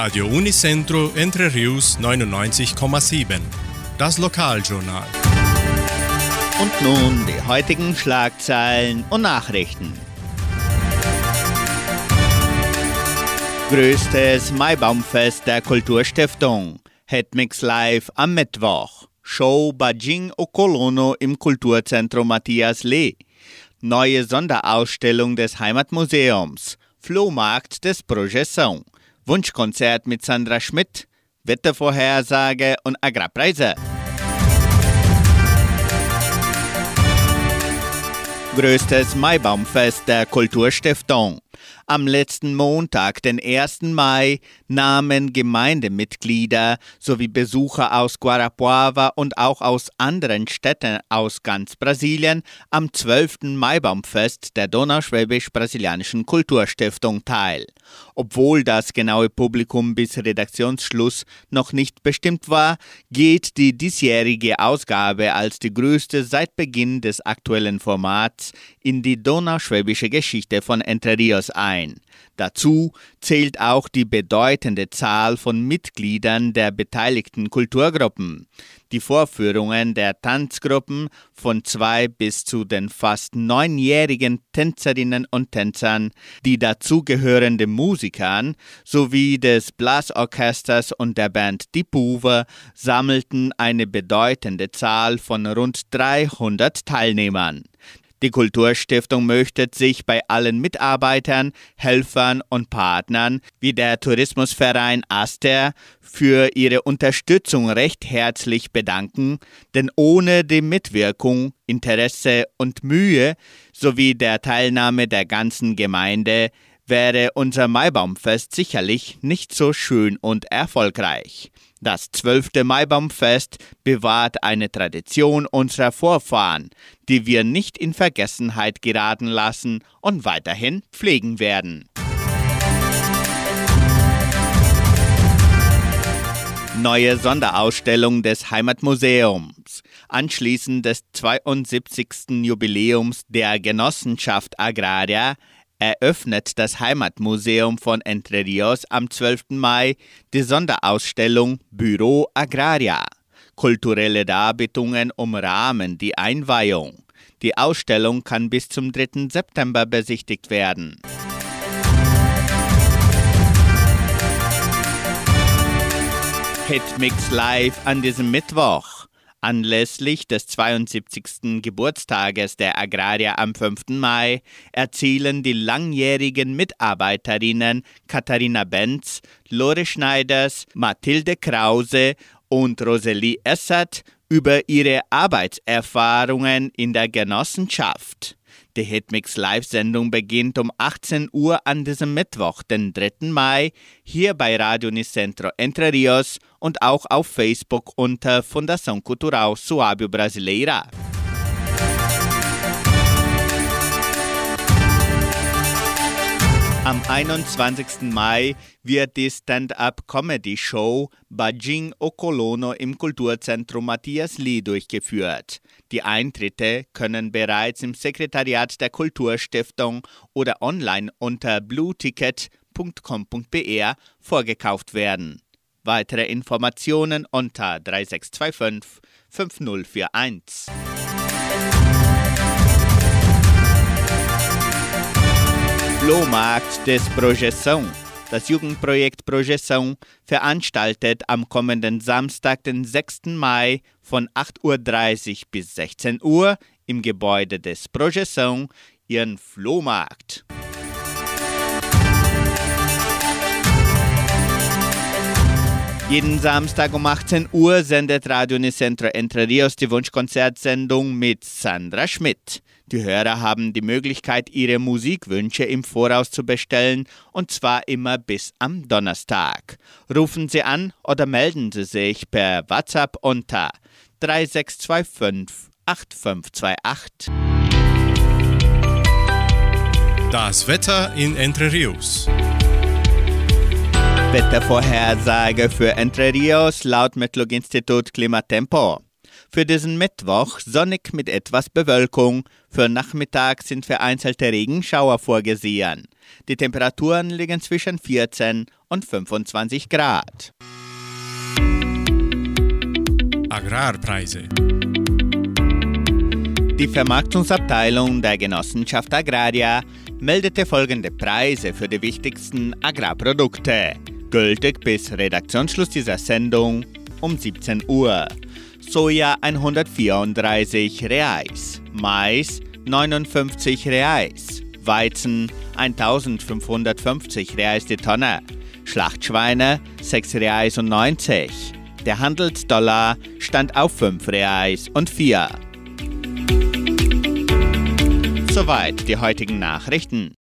Radio Unicentro Entre Rius 99,7. Das Lokaljournal. Und nun die heutigen Schlagzeilen und Nachrichten. Größtes Maibaumfest der Kulturstiftung. Hetmix Live am Mittwoch. Show Bajing Okolono im Kulturzentrum Matthias Lee. Neue Sonderausstellung des Heimatmuseums. Flohmarkt des Projeção. Wunschkonzert mit Sandra Schmidt. Wettervorhersage und Agrarpreise. Größtes Maibaumfest der Kulturstiftung. Am letzten Montag, den 1. Mai, nahmen Gemeindemitglieder sowie Besucher aus Guarapuava und auch aus anderen Städten aus ganz Brasilien am 12. Maibaumfest der Donauschwäbisch-Brasilianischen Kulturstiftung teil. Obwohl das genaue Publikum bis Redaktionsschluss noch nicht bestimmt war, geht die diesjährige Ausgabe als die größte seit Beginn des aktuellen Formats in die donauschwäbische Geschichte von Entre Rios ein. Dazu zählt auch die bedeutende Zahl von Mitgliedern der beteiligten Kulturgruppen. Die Vorführungen der Tanzgruppen von zwei bis zu den fast neunjährigen Tänzerinnen und Tänzern, die dazugehörenden Musikern sowie des Blasorchesters und der Band Die Puve sammelten eine bedeutende Zahl von rund 300 Teilnehmern. Die Kulturstiftung möchte sich bei allen Mitarbeitern, Helfern und Partnern wie der Tourismusverein Aster für ihre Unterstützung recht herzlich bedanken, denn ohne die Mitwirkung, Interesse und Mühe sowie der Teilnahme der ganzen Gemeinde wäre unser Maibaumfest sicherlich nicht so schön und erfolgreich. Das zwölfte Maibaumfest bewahrt eine Tradition unserer Vorfahren, die wir nicht in Vergessenheit geraten lassen und weiterhin pflegen werden. Neue Sonderausstellung des Heimatmuseums. Anschließend des 72. Jubiläums der Genossenschaft Agraria eröffnet das Heimatmuseum von Entre Rios am 12. Mai die Sonderausstellung Büro Agraria. Kulturelle Darbietungen umrahmen die Einweihung. Die Ausstellung kann bis zum 3. September besichtigt werden. Hitmix Live an diesem Mittwoch. Anlässlich des 72. Geburtstages der Agraria am 5. Mai erzielen die langjährigen Mitarbeiterinnen Katharina Benz, Lore Schneiders, Mathilde Krause und Rosalie Essert über ihre Arbeitserfahrungen in der Genossenschaft. Die Hitmix Live-Sendung beginnt um 18 Uhr an diesem Mittwoch, den 3. Mai, hier bei Radio Nicentro Entre Rios und auch auf Facebook unter Fundação Cultural Suábio Brasileira. Am 21. Mai wird die Stand-up-Comedy-Show Bajing Okolono im Kulturzentrum Matthias Lee durchgeführt. Die Eintritte können bereits im Sekretariat der Kulturstiftung oder online unter blueticket.com.br vorgekauft werden. Weitere Informationen unter 3625 5041. Flohmarkt des Projeção. Das Jugendprojekt Projeção veranstaltet am kommenden Samstag, den 6. Mai von 8.30 Uhr bis 16 Uhr im Gebäude des Projeção ihren Flohmarkt. Jeden Samstag um 18 Uhr sendet Radio Nicentro Entre Rios die Wunschkonzertsendung mit Sandra Schmidt. Die Hörer haben die Möglichkeit, ihre Musikwünsche im Voraus zu bestellen und zwar immer bis am Donnerstag. Rufen Sie an oder melden Sie sich per WhatsApp unter 3625 8528. Das Wetter in Entre Rios. Wettervorhersage für Entre Rios laut Metlog-Institut Klimatempo. Für diesen Mittwoch sonnig mit etwas Bewölkung. Für Nachmittag sind vereinzelte Regenschauer vorgesehen. Die Temperaturen liegen zwischen 14 und 25 Grad. Agrarpreise. Die Vermarktungsabteilung der Genossenschaft Agraria meldete folgende Preise für die wichtigsten Agrarprodukte, gültig bis Redaktionsschluss dieser Sendung um 17 Uhr. Soja 134 Reais, Mais 59 Reais, Weizen 1550 Reais die Tonne, Schlachtschweine 6 Reais und 90. Der Handelsdollar stand auf 5 Reais und 4. Soweit die heutigen Nachrichten.